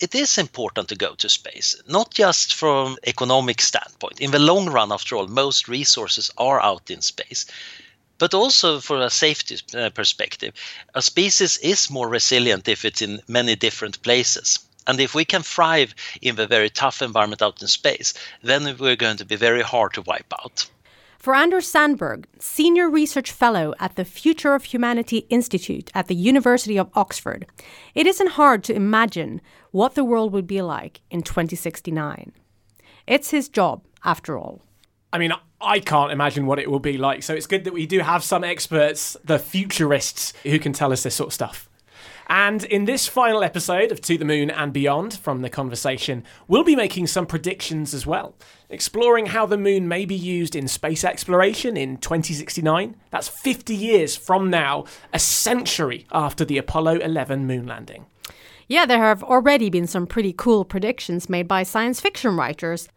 it is important to go to space, not just from economic standpoint. In the long run, after all, most resources are out in space but also for a safety uh, perspective. A species is more resilient if it's in many different places. And if we can thrive in the very tough environment out in space, then we're going to be very hard to wipe out. For Anders Sandberg, Senior Research Fellow at the Future of Humanity Institute at the University of Oxford, it isn't hard to imagine what the world would be like in 2069. It's his job, after all. I mean, I can't imagine what it will be like. So it's good that we do have some experts, the futurists, who can tell us this sort of stuff. And in this final episode of To the Moon and Beyond from the conversation, we'll be making some predictions as well, exploring how the moon may be used in space exploration in 2069. That's 50 years from now, a century after the Apollo 11 moon landing. Yeah, there have already been some pretty cool predictions made by science fiction writers.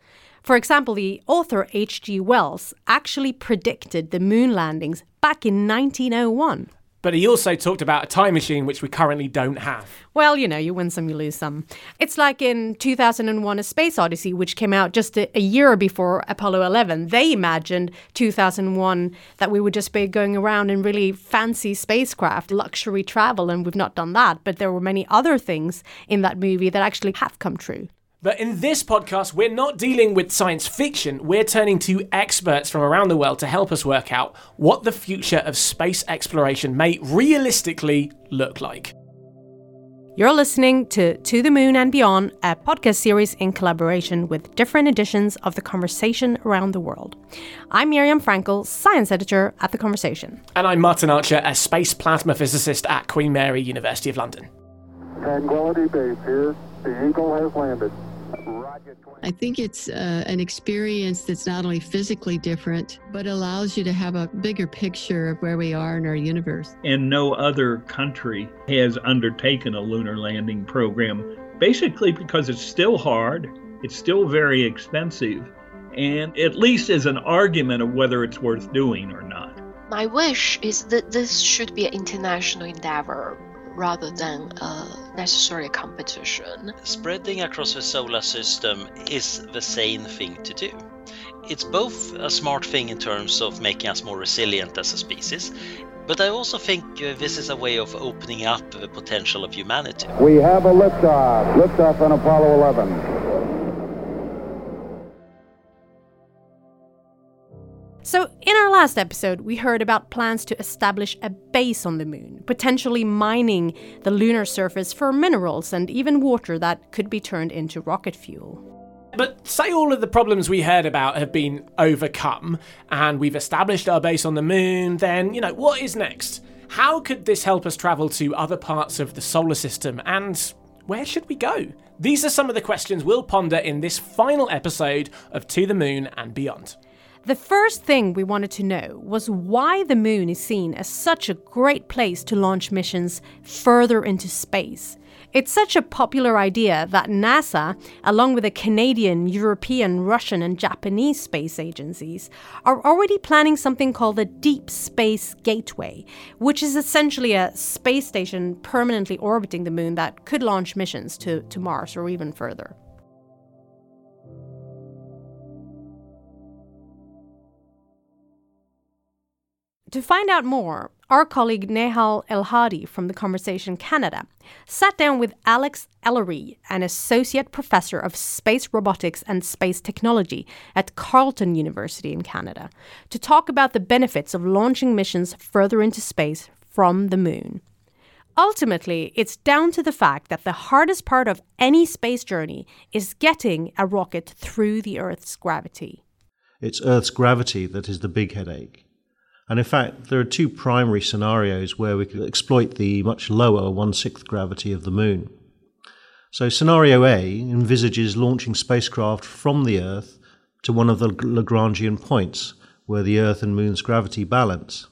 For example, the author H.G. Wells actually predicted the moon landings back in 1901. But he also talked about a time machine which we currently don't have. Well, you know, you win some, you lose some. It's like in 2001 A Space Odyssey, which came out just a, a, year before Apollo 11. They imagined 2001 that we would just be going around in really fancy spacecraft, luxury travel, and we've not done that. But there were many other things in that movie that actually have come true. But in this podcast, we're not dealing with science fiction. We're turning to experts from around the world to help us work out what the future of space exploration may realistically look like. You're listening to To the Moon and Beyond, a podcast series in collaboration with different editions of The Conversation Around the World. I'm Miriam Frankel, science editor at The Conversation. And I'm Martin Archer, a space plasma physicist at Queen Mary, University of London. Tranquility Base here. The Eagle has landed. I think it's uh, an experience that's not only physically different, but allows you to have a bigger picture of where we are in our universe. And no other country has undertaken a lunar landing program, basically because it's still hard, it's still very expensive, and at least is an argument of whether it's worth doing or not. My wish is that this should be an international endeavor rather than a necessary competition. Spreading across the solar system is the sane thing to do. It's both a smart thing in terms of making us more resilient as a species, but I also think uh, this is a way of opening up the potential of humanity. We have a liftoff. Liftoff on Apollo 11. So, in our last episode, we heard about plans to establish a base on the moon, potentially mining the lunar surface for minerals and even water that could be turned into rocket fuel. But say all of the problems we heard about have been overcome and we've established our base on the moon, then, you know, what is next? How could this help us travel to other parts of the solar system and where should we go? These are some of the questions we'll ponder in this final episode of To the Moon and Beyond. The first thing we wanted to know was why the moon is seen as such a great place to launch missions further into space. It's such a popular idea that NASA, along with the Canadian, European, Russian, and Japanese space agencies, are already planning something called the Deep Space Gateway, which is essentially a space station permanently orbiting the moon that could launch missions to, to Mars or even further. To find out more, our colleague Nehal Elhadi from The Conversation Canada sat down with Alex Ellery, an associate professor of space robotics and space technology at Carleton University in Canada, to talk about the benefits of launching missions further into space from the moon. Ultimately, it's down to the fact that the hardest part of any space journey is getting a rocket through the Earth's gravity. It's Earth's gravity that is the big headache. And in fact, there are two primary scenarios where we could exploit the much lower one sixth gravity of the Moon. So, scenario A envisages launching spacecraft from the Earth to one of the Lagrangian points where the Earth and Moon's gravity balance.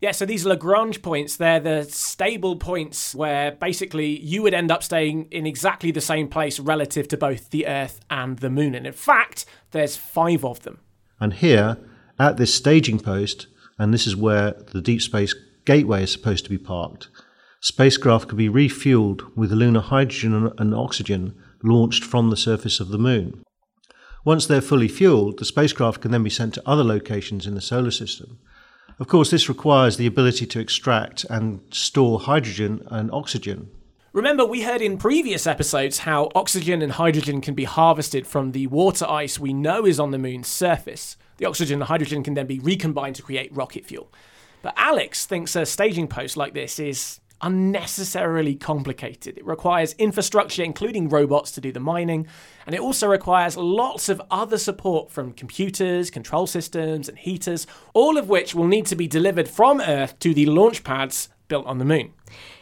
Yeah, so these Lagrange points, they're the stable points where basically you would end up staying in exactly the same place relative to both the Earth and the Moon. And in fact, there's five of them. And here, at this staging post, and this is where the Deep Space Gateway is supposed to be parked. Spacecraft could be refueled with lunar hydrogen and oxygen launched from the surface of the moon. Once they're fully fueled, the spacecraft can then be sent to other locations in the solar system. Of course, this requires the ability to extract and store hydrogen and oxygen. Remember, we heard in previous episodes how oxygen and hydrogen can be harvested from the water ice we know is on the moon's surface. The oxygen and hydrogen can then be recombined to create rocket fuel. But Alex thinks a staging post like this is unnecessarily complicated. It requires infrastructure, including robots, to do the mining, and it also requires lots of other support from computers, control systems, and heaters, all of which will need to be delivered from Earth to the launch pads built on the moon.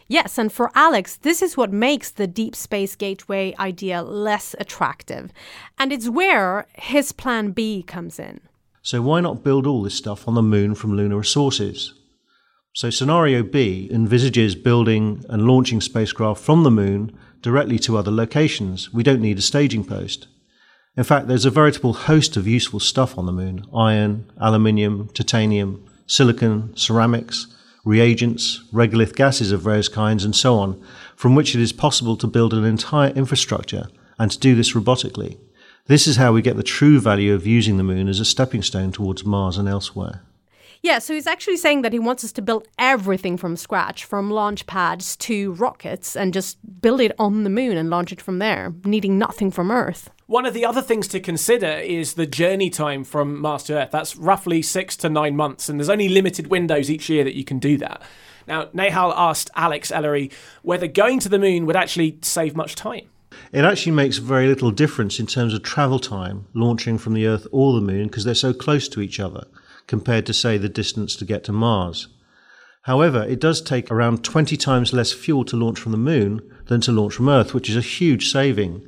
Yes, and for Alex, this is what makes the Deep Space Gateway idea less attractive. And it's where his plan B comes in. So, why not build all this stuff on the moon from lunar resources? So, scenario B envisages building and launching spacecraft from the moon directly to other locations. We don't need a staging post. In fact, there's a veritable host of useful stuff on the moon iron, aluminium, titanium, silicon, ceramics, reagents, regolith gases of various kinds, and so on, from which it is possible to build an entire infrastructure and to do this robotically. This is how we get the true value of using the moon as a stepping stone towards Mars and elsewhere. Yeah, so he's actually saying that he wants us to build everything from scratch, from launch pads to rockets, and just build it on the moon and launch it from there, needing nothing from Earth. One of the other things to consider is the journey time from Mars to Earth. That's roughly six to nine months, and there's only limited windows each year that you can do that. Now, Nehal asked Alex Ellery whether going to the moon would actually save much time. It actually makes very little difference in terms of travel time launching from the Earth or the moon because they're so close to each other compared to, say, the distance to get to Mars. However, it does take around 20 times less fuel to launch from the moon than to launch from Earth, which is a huge saving.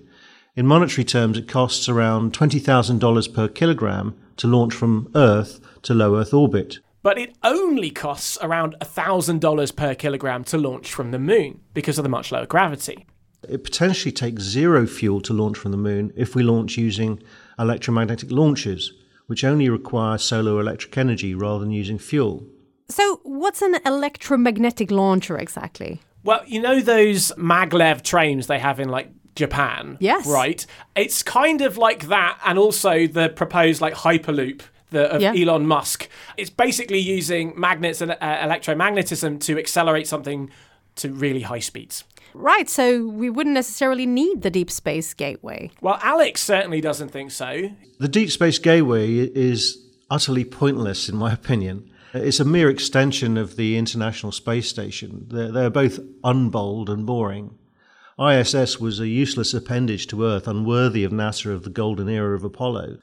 In monetary terms, it costs around $20,000 per kilogram to launch from Earth to low Earth orbit. But it only costs around $1,000 per kilogram to launch from the moon because of the much lower gravity. It potentially takes zero fuel to launch from the moon if we launch using electromagnetic launchers, which only require solar electric energy rather than using fuel. So, what's an electromagnetic launcher exactly? Well, you know those maglev trains they have in like Japan? Yes. Right? It's kind of like that, and also the proposed like Hyperloop the, of Yeah. Elon Musk. It's basically using magnets and uh, electromagnetism to accelerate something to really high speeds. Right, so we wouldn't necessarily need the Deep Space Gateway. Well, Alex certainly doesn't think so. The Deep Space Gateway is utterly pointless, in my opinion. It's a mere extension of the International Space Station. They're, they're both unbold and boring. ISS was a useless appendage to Earth, unworthy of NASA of the golden era of Apollo.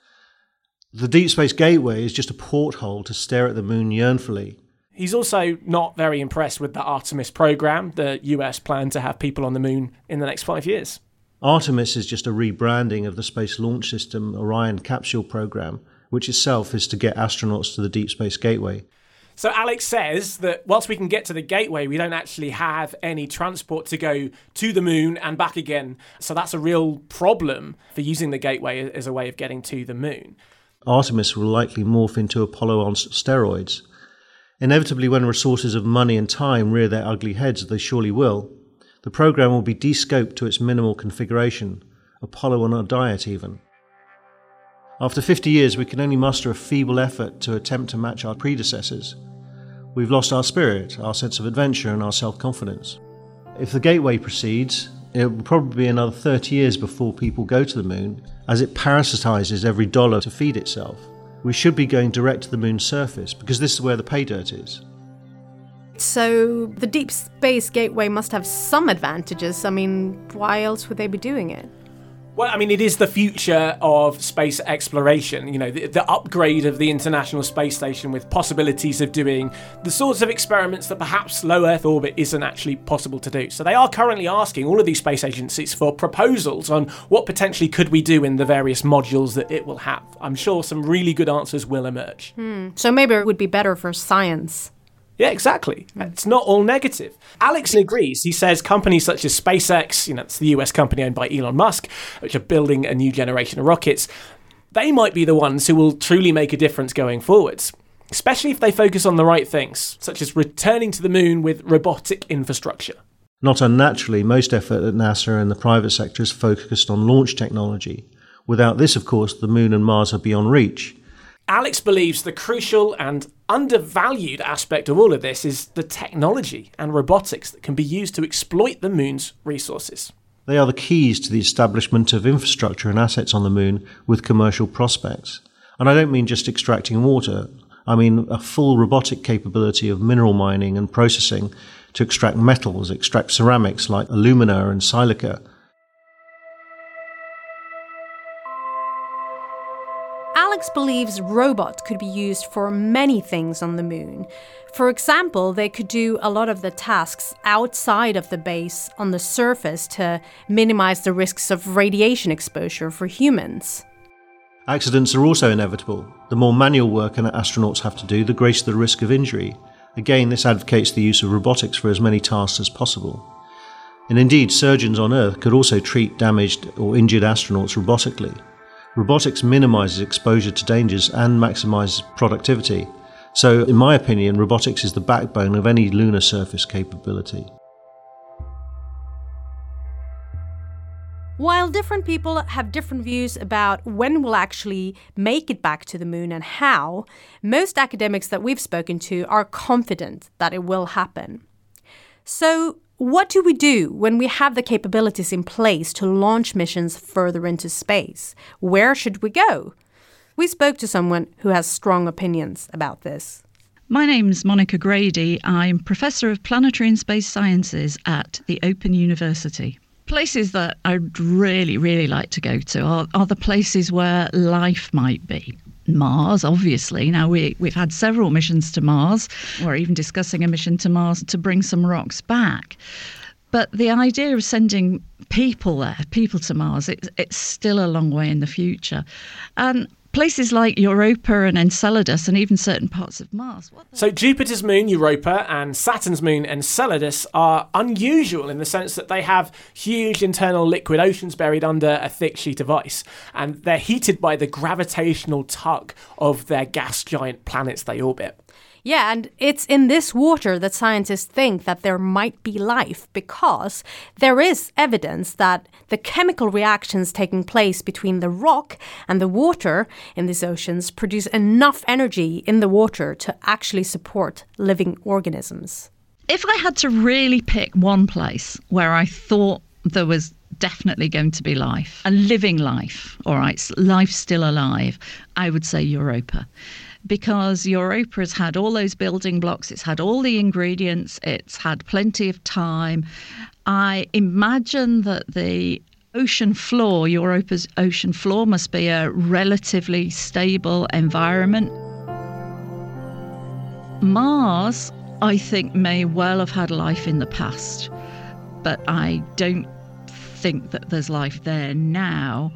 The Deep Space Gateway is just a porthole to stare at the moon yearnfully. He's also not very impressed with the Artemis program, the US plan to have people on the moon in the next five years. Artemis is just a rebranding of the Space Launch System Orion capsule program, which itself is to get astronauts to the Deep Space Gateway. So Alex says that whilst we can get to the gateway, we don't actually have any transport to go to the moon and back again. So that's a real problem for using the gateway as a way of getting to the moon. Artemis will likely morph into Apollo on steroids. Inevitably, when resources of money and time rear their ugly heads, they surely will, the program will be de-scoped to its minimal configuration, Apollo on a diet even. After 50 years, we can only muster a feeble effort to attempt to match our predecessors. We've lost our spirit, our sense of adventure, and our self confidence. If the gateway proceeds, it will probably be another 30 years before people go to the moon, as it parasitizes every dollar to feed itself. We should be going direct to the moon's surface because this is where the pay dirt is. So the Deep Space Gateway must have some advantages. I mean, why else would they be doing it? Well, I mean, it is the future of space exploration. You know, the, the upgrade of the International Space Station with possibilities of doing the sorts of experiments that perhaps low Earth orbit isn't actually possible to do. So they are currently asking all of these space agencies for proposals on what potentially could we do in the various modules that it will have. I'm sure some really good answers will emerge. Hmm. So maybe it would be better for science. Yeah, exactly. It's not all negative. Alex agrees. He says companies such as SpaceX, you know, it's the US company owned by Elon Musk, which are building a new generation of rockets, they might be the ones who will truly make a difference going forwards. Especially if they focus on the right things, such as returning to the moon with robotic infrastructure. Not unnaturally, most effort at NASA and the private sector is focused on launch technology. Without this, of course, the Moon and Mars are beyond reach. Alex believes the crucial and undervalued aspect of all of this is the technology and robotics that can be used to exploit the Moon's resources. They are the keys to the establishment of infrastructure and assets on the Moon with commercial prospects. And I don't mean just extracting water, I mean a full robotic capability of mineral mining and processing to extract metals, extract ceramics like alumina and silica. Alex believes robots could be used for many things on the moon. For example, they could do a lot of the tasks outside of the base on the surface to minimize the risks of radiation exposure for humans. Accidents are also inevitable. The more manual work an astronauts have to do, the greater the risk of injury. Again, this advocates the use of robotics for as many tasks as possible. And indeed, surgeons on Earth could also treat damaged or injured astronauts robotically. Robotics minimizes exposure to dangers and maximizes productivity. So, in my opinion, robotics is the backbone of any lunar surface capability. While different people have different views about when we'll actually make it back to the moon and how, most academics that we've spoken to are confident that it will happen. So, what do we do when we have the capabilities in place to launch missions further into space? Where should we go? We spoke to someone who has strong opinions about this. My name's Monica Grady. I'm Professor of Planetary and Space Sciences at the Open University. Places that I'd really, really like to go to are, are the places where life might be. Mars, obviously. Now, we, we've had several missions to Mars. We're even discussing a mission to Mars to bring some rocks back. But the idea of sending people there, people to Mars, it, it's still a long way in the future. And places like Europa and Enceladus, and even certain parts of Mars. So, Jupiter's moon, Europa, and Saturn's moon, Enceladus, are unusual in the sense that they have huge internal liquid oceans buried under a thick sheet of ice, and they're heated by the gravitational tug of their gas giant planets they orbit. Yeah, and it's in this water that scientists think that there might be life because there is evidence that the chemical reactions taking place between the rock and the water in these oceans produce enough energy in the water to actually support living organisms. If I had to really pick one place where I thought there was definitely going to be life, a living life, all right, life still alive, I would say Europa because Europa has had all those building blocks, it's had all the ingredients, it's had plenty of time. I imagine that the ocean floor, Europa's ocean floor, must be a relatively stable environment. Mars, I think, may well have had life in the past, but I don't think that there's life there now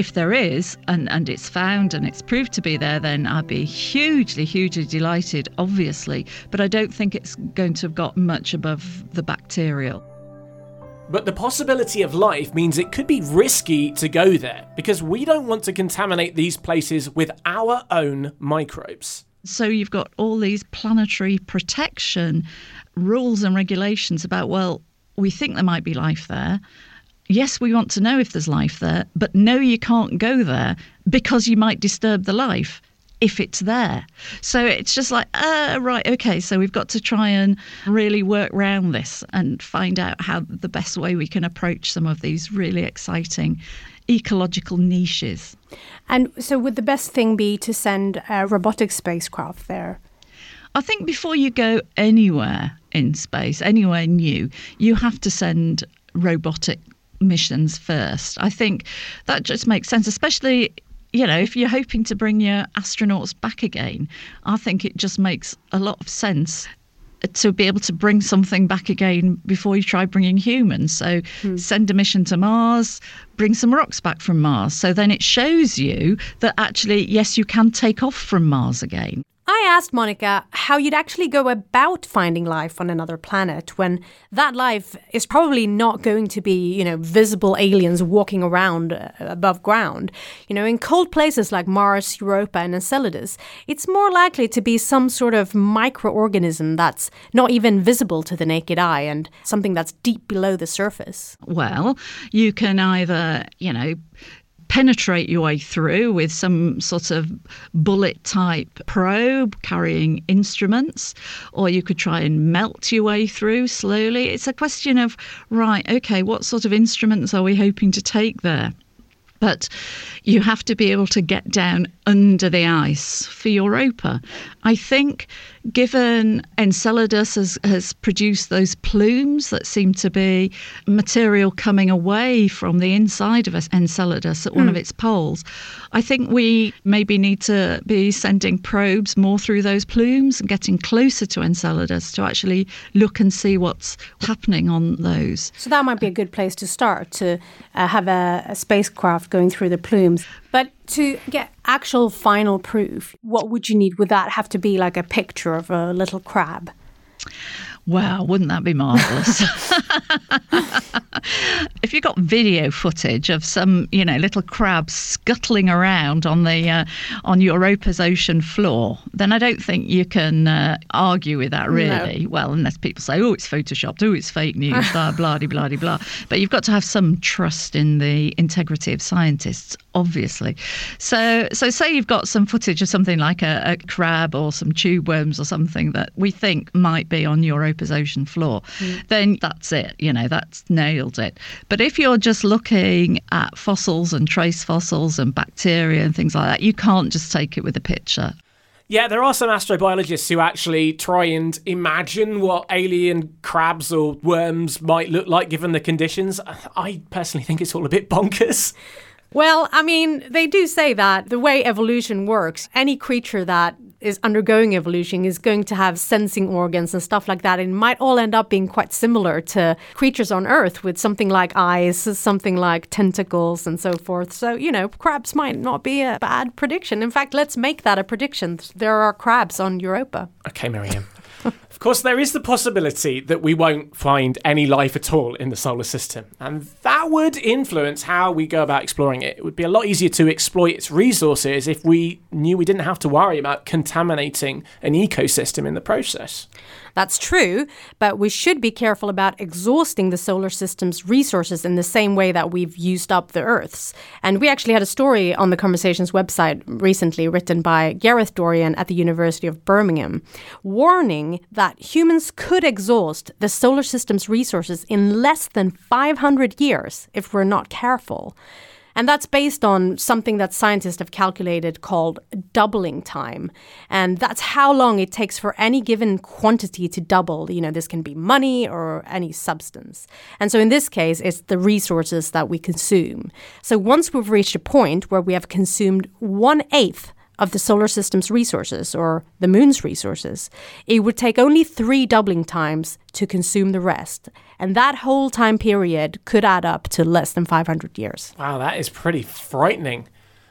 if there is and, and it's found and it's proved to be there, then I'd be hugely, hugely delighted, obviously. But I don't think it's going to have got much above the bacterial. But the possibility of life means it could be risky to go there because we don't want to contaminate these places with our own microbes. So you've got all these planetary protection rules and regulations about, well, we think there might be life there yes, we want to know if there's life there, but no, you can't go there because you might disturb the life if it's there. So it's just like, uh, right, okay, so we've got to try and really work around this and find out how the best way we can approach some of these really exciting ecological niches. And so, would the best thing be to send a robotic spacecraft there? I think before you go anywhere in space, anywhere new, you have to send robotic missions first. I think that just makes sense, especially you know, if you're hoping to bring your astronauts back again, I think it just makes a lot of sense to be able to bring something back again before you try bringing humans. So hmm. send a mission to Mars, bring some rocks back from Mars. So then it shows you that actually, yes, you can take off from Mars again. I asked Monica how you'd actually go about finding life on another planet when that life is probably not going to be, you know, visible aliens walking around uh, above ground. You know, in cold places like Mars, Europa, and Enceladus, it's more likely to be some sort of microorganism that's not even visible to the naked eye and something that's deep below the surface. Well, you can either, you know, penetrate your way through with some sort of bullet type probe carrying instruments, or you could try and melt your way through slowly. It's a question of, right, okay, what sort of instruments are we hoping to take there? But you have to be able to get down under the ice for Europa. I think given Enceladus has, has produced those plumes that seem to be material coming away from the inside of Enceladus at one of its poles, I think we maybe need to be sending probes more through those plumes and getting closer to Enceladus to actually look and see what's happening on those. So that might be a good place to start to uh, have a, a spacecraft going through the plumes. But to get actual final proof, what would you need? Would that have to be like a picture of a little crab? Wow, wouldn't that be marvelous? if you got video footage of some, you know, little crabs scuttling around on the uh, on Europa's ocean floor, then I don't think you can uh, argue with that really. No. Well, unless people say, "Oh, it's photoshopped. Oh, it's fake news." blah blah blah blah blah. But you've got to have some trust in the integrity of scientists, obviously. So, so say you've got some footage of something like a, a crab or some tube worms or something that we think might be on Europa's ocean floor, mm. then that's it. You know, that's nailed it. But if you're just looking at fossils and trace fossils and bacteria and things like that, you can't just take it with a picture. Yeah, there are some astrobiologists who actually try and imagine what alien crabs or worms might look like given the conditions. I personally think it's all a bit bonkers. Well, I mean, they do say that the way evolution works, any creature that is undergoing evolution is going to have sensing organs and stuff like that. And might all end up being quite similar to creatures on Earth with something like eyes, something like tentacles, and so forth. So, you know, crabs might not be a bad prediction. In fact, let's make that a prediction. There are crabs on Europa. Okay, Miriam. Of course, there is the possibility that we won't find any life at all in the solar system, and that would influence how we go about exploring it. It would be a lot easier to exploit its resources if we knew we didn't have to worry about contaminating an ecosystem in the process. That's true, but we should be careful about exhausting the solar system's resources in the same way that we've used up the Earth's. And we actually had a story on the Conversations website recently written by Gareth Dorrian at the University of Birmingham, warning that humans could exhaust the solar system's resources in less than 500 years if we're not careful. And that's based on something that scientists have calculated called doubling time. And that's how long it takes for any given quantity to double. You know, this can be money or any substance. And so in this case, it's the resources that we consume. So once we've reached a point where we have consumed one eighth of the solar system's resources or the moon's resources, it would take only three doubling times to consume the rest. And that whole time period could add up to less than 500 years. Wow, that is pretty frightening.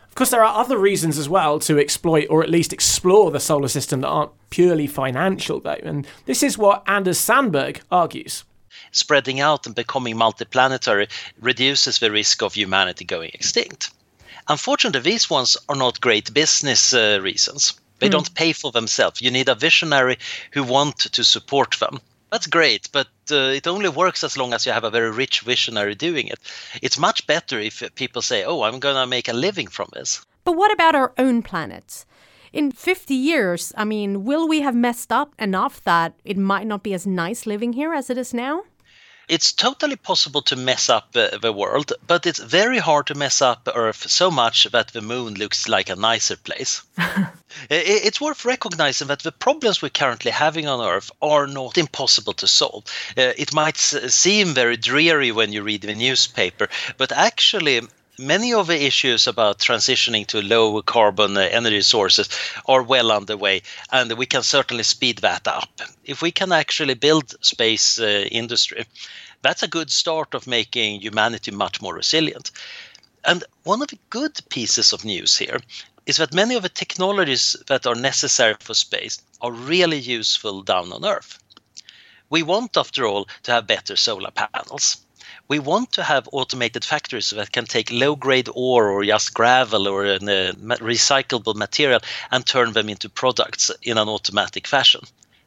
Of course, there are other reasons as well to exploit or at least explore the solar system that aren't purely financial, though. And this is what Anders Sandberg argues. Spreading out and becoming multiplanetary reduces the risk of humanity going extinct. Unfortunately, these ones are not great business uh, reasons. They don't pay for themselves. You need a visionary who want to support them. That's great, but uh, it only works as long as you have a very rich visionary doing it. It's much better if people say, "Oh, I'm going to make a living from this." But what about our own planet? In 50 years, I mean, will we have messed up enough that it might not be as nice living here as it is now? It's totally possible to mess up uh, the world, but it's very hard to mess up Earth so much that the moon looks like a nicer place. It's worth recognizing that the problems we're currently having on Earth are not impossible to solve. Uh, it might s- seem very dreary when you read the newspaper, but actually, many of the issues about transitioning to low carbon uh, energy sources are well underway, and we can certainly speed that up. If we can actually build space uh, industry, that's a good start of making humanity much more resilient. And one of the good pieces of news here is that many of the technologies that are necessary for space are really useful down on Earth. We want, after all, to have better solar panels. We want to have automated factories that can take low grade ore or just gravel or a recyclable material and turn them into products in an automatic fashion.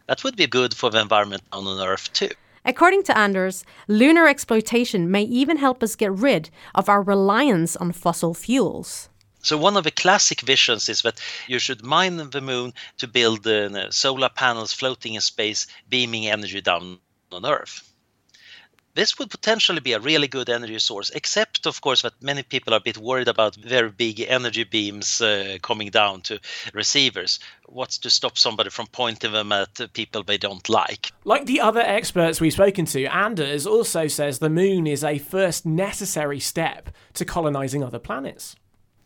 That would be good for the environment on Earth too. According to Anders, lunar exploitation may even help us get rid of our reliance on fossil fuels. So one of the classic visions is that you should mine the moon to build uh, solar panels floating in space, beaming energy down on Earth. This would potentially be a really good energy source, except, of course, that many people are a bit worried about very big energy beams uh, coming down to receivers. What's to stop somebody from pointing them at people they don't like? Like the other experts we've spoken to, Anders also says the moon is a first necessary step to colonizing other planets.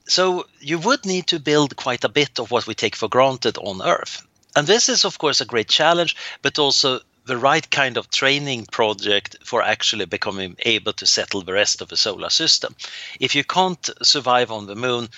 So you would need to build quite a bit of what we take for granted on Earth. And this is, of course, a great challenge, but also the right kind of training project for actually becoming able to settle the rest of the solar system. If you can't survive on the moon,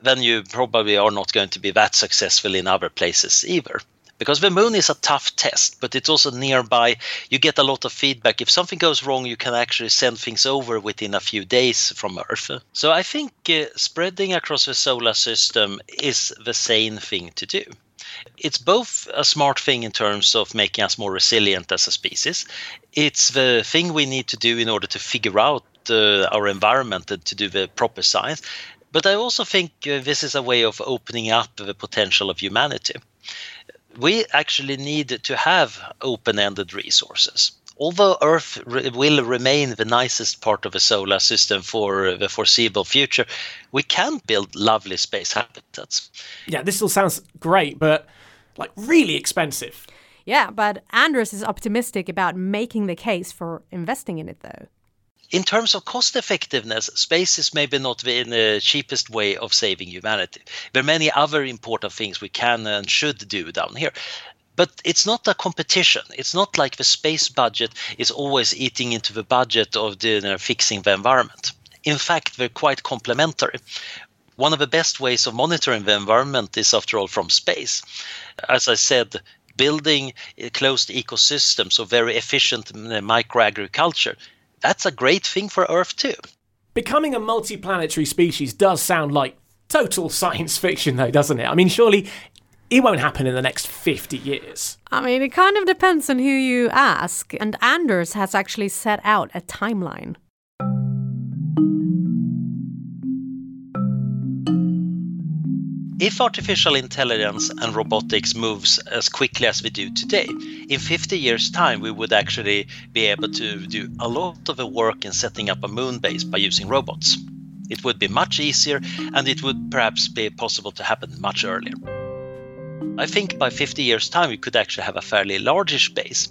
then you probably are not going to be that successful in other places either because the moon is a tough test, but it's also nearby. You get a lot of feedback. If something goes wrong, you can actually send things over within a few days from Earth. So I think uh, spreading across the solar system is the sane thing to do. It's both a smart thing in terms of making us more resilient as a species. It's the thing we need to do in order to figure out uh, our environment and to do the proper science. But I also think uh, this is a way of opening up the potential of humanity we actually need to have open-ended resources. Although Earth re- will remain the nicest part of the solar system for the foreseeable future, we can build lovely space habitats. Yeah, this all sounds great, but like really expensive. Yeah, but Anders is optimistic about making the case for investing in it, though in terms of cost effectiveness, space is maybe not the cheapest way of saving humanity. There are many other important things we can and should do down here. But it's not a competition. It's not like the space budget is always eating into the budget of the, you know, fixing the environment. In fact, they're quite complementary. One of the best ways of monitoring the environment is, after all, from space. As I said, building closed ecosystems of very efficient microagriculture that's a great thing for Earth too. Becoming a multiplanetary species does sound like total science fiction, though, doesn't it? I mean, surely it won't happen in the next 50 years. I mean, it kind of depends on who you ask, and Anders has actually set out a timeline. If artificial intelligence and robotics moves as quickly as we do today, in 50 years' time, we would actually be able to do a lot of the work in setting up a moon base by using robots. It would be much easier and it would perhaps be possible to happen much earlier. I think by 50 years' time, we could actually have a fairly largish base.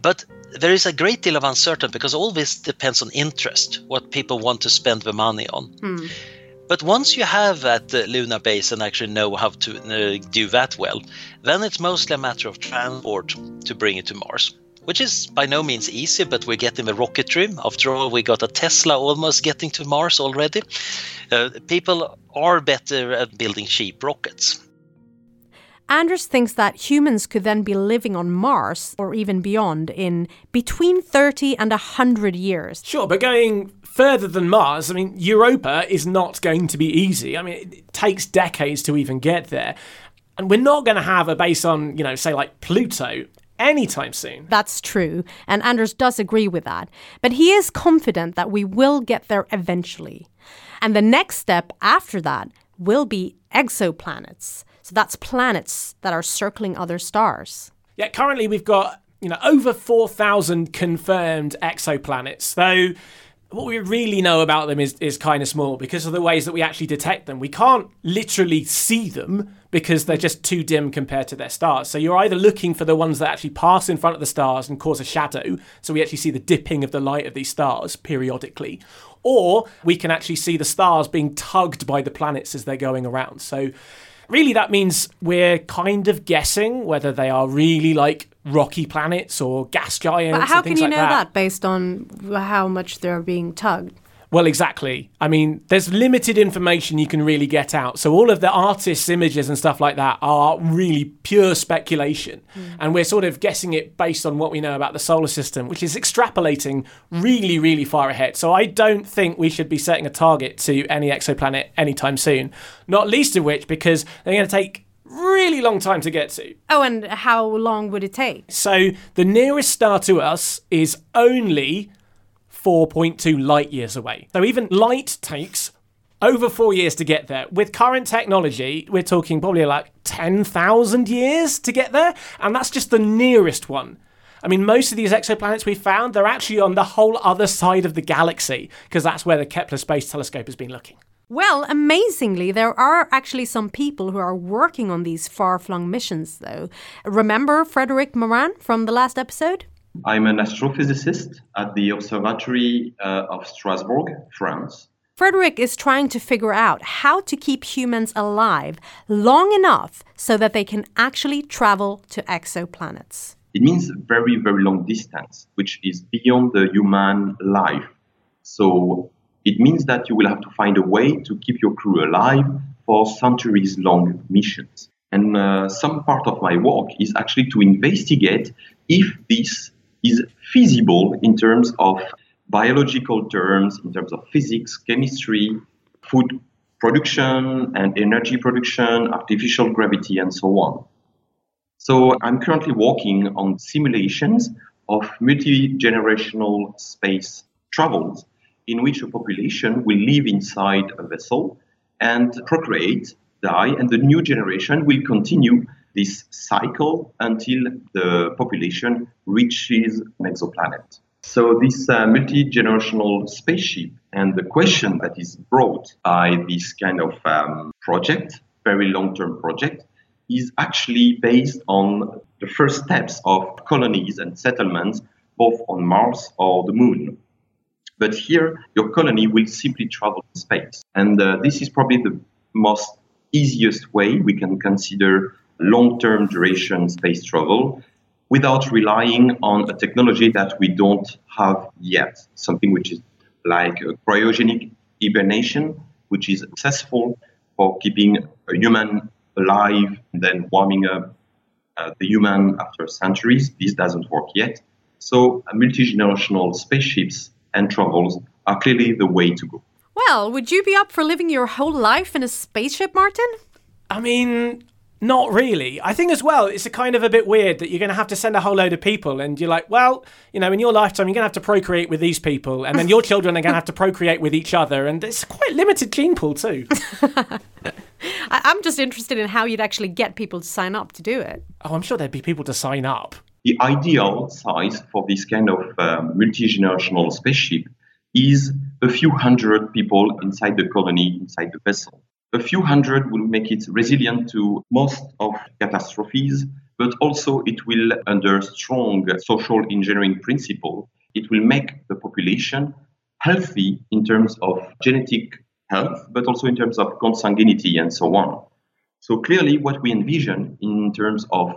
But there is a great deal of uncertainty because all this depends on interest, what people want to spend the money on. Hmm. But once you have that uh, lunar base and actually know how to uh, do that well, then it's mostly a matter of transport to bring it to Mars. Which is by no means easy, but we're getting the rocketry. After all, we got a Tesla almost getting to Mars already. Uh, people are better at building cheap rockets. Anders thinks that humans could then be living on Mars or even beyond in between 30 and 100 years. Sure, but going further than Mars, I mean, Europa is not going to be easy. I mean, it takes decades to even get there. And we're not going to have a base on, you know, say like Pluto anytime soon. That's true, and Anders does agree with that. But he is confident that we will get there eventually. And the next step after that will be exoplanets. So that's planets that are circling other stars. Yeah, currently we've got, you know, over 4,000 confirmed exoplanets. Though what we really know about them is, is kind of small because of the ways that we actually detect them. We can't literally see them because they're just too dim compared to their stars. So you're either looking for the ones that actually pass in front of the stars and cause a shadow, so we actually see the dipping of the light of these stars periodically, or we can actually see the stars being tugged by the planets as they're going around. So really that means we're kind of guessing whether they are really like rocky planets or gas giants. But how can you like know that. that based on how much they're being tugged? Well, exactly. I mean, there's limited information you can really get out. So all of the artists' images and stuff like that are really pure speculation. Mm. And we're sort of guessing it based on what we know about the solar system, which is extrapolating really, really far ahead. So I don't think we should be setting a target to any exoplanet anytime soon. Not least of which because they're going to take really long time to get to. Oh, and how long would it take? So the nearest star to us is only 4.2 light years away. So even light takes over four years to get there. With current technology, we're talking probably like 10,000 years to get there, and that's just the nearest one. I mean, most of these exoplanets we found, they're actually on the whole other side of the galaxy, because that's where the Kepler Space Telescope has been looking. Well, amazingly, there are actually some people who are working on these far flung missions, though. Remember Frederick Marin from the last episode? I'm an astrophysicist at the Observatory uh, of Strasbourg, France. Frederic is trying to figure out how to keep humans alive long enough so that they can actually travel to exoplanets. It means very, very long distance, which is beyond the human life. So it means that you will have to find a way to keep your crew alive for centuries long missions. And uh, some part of my work is actually to investigate if this is feasible in terms of biological terms, in terms of physics, chemistry, food production and energy production, artificial gravity, and so on. So I'm currently working on simulations of multi-generational space travels in which a population will live inside a vessel and procreate, die, and the new generation will continue this cycle until the population reaches an exoplanet. So, this uh, multi generational spaceship and the question that is brought by this kind of um, project, very long term project, is actually based on the first steps of colonies and settlements both on Mars or the moon. But here, your colony will simply travel in space. And uh, this is probably the most easiest way we can consider long-term duration space travel without relying on a technology that we don't have yet, something which is like cryogenic hibernation, which is successful for keeping a human alive and then warming up uh, the human after centuries. This doesn't work yet. So, uh, multi-generational spaceships and travels are clearly the way to go. Well, would you be up for living your whole life in a spaceship, Martin? I mean, not really. I think as well, it's a kind of a bit weird that you're going to have to send a whole load of people, and you're like, well, you know, in your lifetime, you're going to have to procreate with these people, and then your children are going to have to procreate with each other, and it's quite limited gene pool too. I'm just interested in how you'd actually get people to sign up to do it. Oh, I'm sure there'd be people to sign up. The ideal size for this kind of um, multi generational spaceship is a few hundred people inside the colony, inside the vessel a few hundred will make it resilient to most of catastrophes, but also it will, under strong social engineering principle, it will make the population healthy in terms of genetic health, but also in terms of consanguinity and so on. So clearly, what we envision in terms of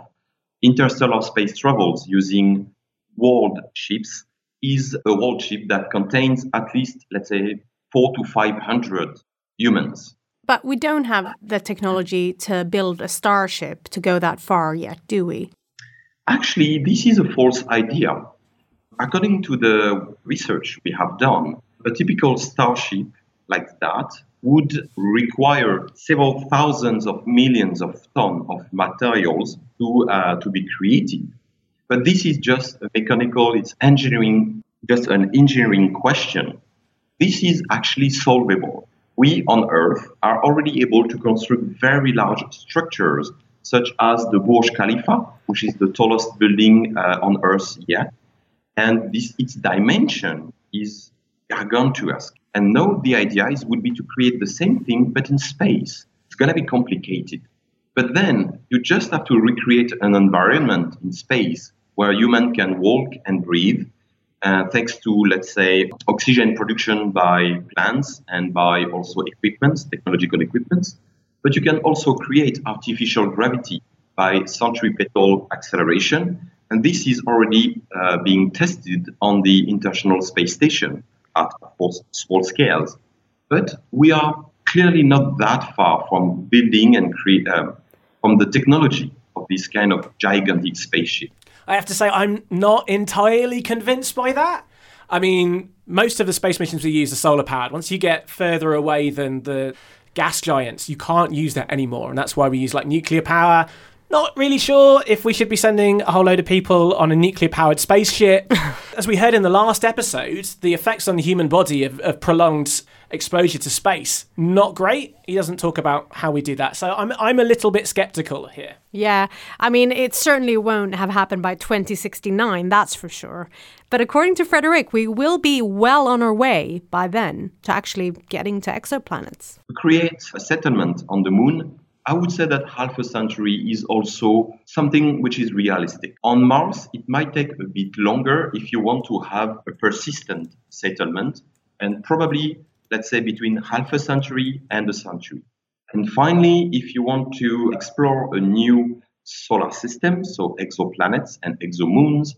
interstellar space travels using world ships is a world ship that contains at least, let's say, four to five hundred humans. But we don't have the technology to build a starship to go that far yet, do we? Actually, this is a false idea. According to the research we have done, a typical starship like that would require several thousands of millions of tons of materials to, uh, to be created. But this is just a mechanical, it's engineering, just an engineering question. This is actually solvable we on Earth are already able to construct very large structures, such as the Burj Khalifa, which is the tallest building uh, on Earth yet. And this, its dimension is gargantuous. And now the idea is would be to create the same thing, but in space. It's going to be complicated. But then you just have to recreate an environment in space where human can walk and breathe uh, thanks to, let's say, oxygen production by plants and by also equipments, technological equipments. But you can also create artificial gravity by centripetal acceleration. And this is already uh, being tested on the International Space Station. at of course, small scales. But we are clearly not that far from building and create um, from the technology of this kind of gigantic spaceship. I have to say, I'm not entirely convinced by that. I mean, most of the space missions we use are solar powered. Once you get further away than the gas giants, you can't use that anymore. And that's why we use like nuclear power. Not really sure if we should be sending a whole load of people on a nuclear powered spaceship. As we heard in the last episode, the effects on the human body of, of prolonged exposure to space, not great. He doesn't talk about how we do that. So I'm, I'm a little bit skeptical here. Yeah, I mean, it certainly won't have happened by 2069, that's for sure. But according to Frederick, we will be well on our way by then to actually getting to exoplanets. To create a settlement on the moon, I would say that half a century is also something which is realistic. On Mars, it might take a bit longer if you want to have a persistent settlement, and probably let's say between half a century and a century. And finally, if you want to explore a new solar system, so exoplanets and exomoons,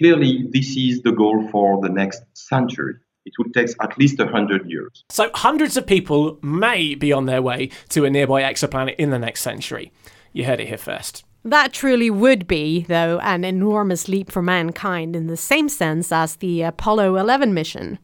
clearly this is the goal for the next century. It will take at least 100 years. So, hundreds of people may be on their way to a nearby exoplanet in the next century. You heard it here first. That truly would be, though, an enormous leap for mankind in the same sense as the Apollo 11 mission.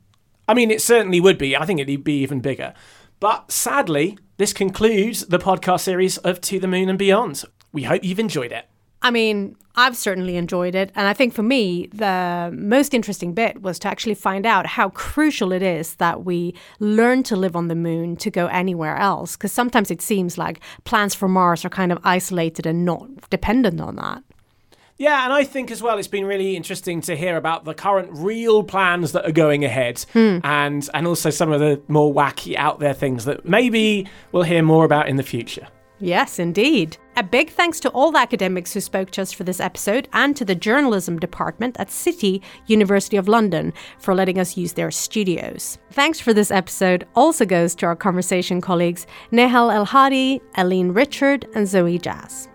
I mean, it certainly would be. I think it'd be even bigger. But sadly, this concludes the podcast series of To the Moon and Beyond. We hope you've enjoyed it. I mean, I've certainly enjoyed it. And I think for me, the most interesting bit was to actually find out how crucial it is that we learn to live on the moon to go anywhere else. Because sometimes it seems like plans for Mars are kind of isolated and not dependent on that. Yeah, and I think as well it's been really interesting to hear about the current real plans that are going ahead Hmm. and and also some of the more wacky out there things that maybe we'll hear more about in the future. Yes, indeed. A big thanks to all the academics who spoke to us for this episode and to the journalism department at City, University of London, for letting us use their studios. Thanks for this episode also goes to our conversation colleagues Nehal El Hadi, Aline Richard, and Zoe Jazz.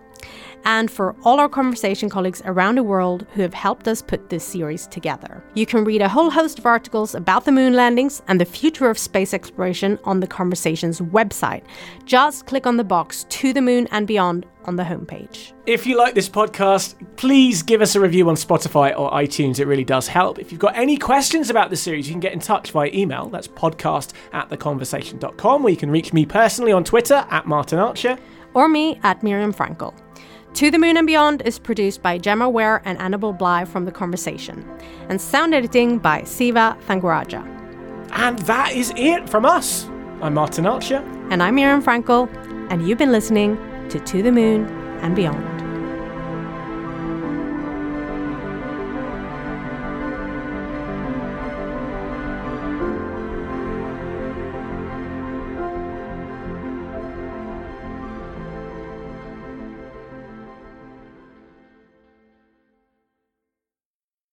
And for all our conversation colleagues around the world who have helped us put this series together. You can read a whole host of articles about the moon landings and the future of space exploration on the Conversations website. Just click on the box to the moon and beyond on the homepage. If you like this podcast, please give us a review on Spotify or iTunes. It really does help. If you've got any questions about the series, you can get in touch via email. That's podcast at theconversation.com, or you can reach me personally on Twitter at Martin Archer. Or me at Miriam Frankel. To the Moon and Beyond is produced by Gemma Ware and Annabel Bligh from The Conversation, and sound editing by Siva Thangaraja. And that is it from us. I'm Martin Archer. And I'm Miriam Frankel, and you've been listening to To the Moon and Beyond.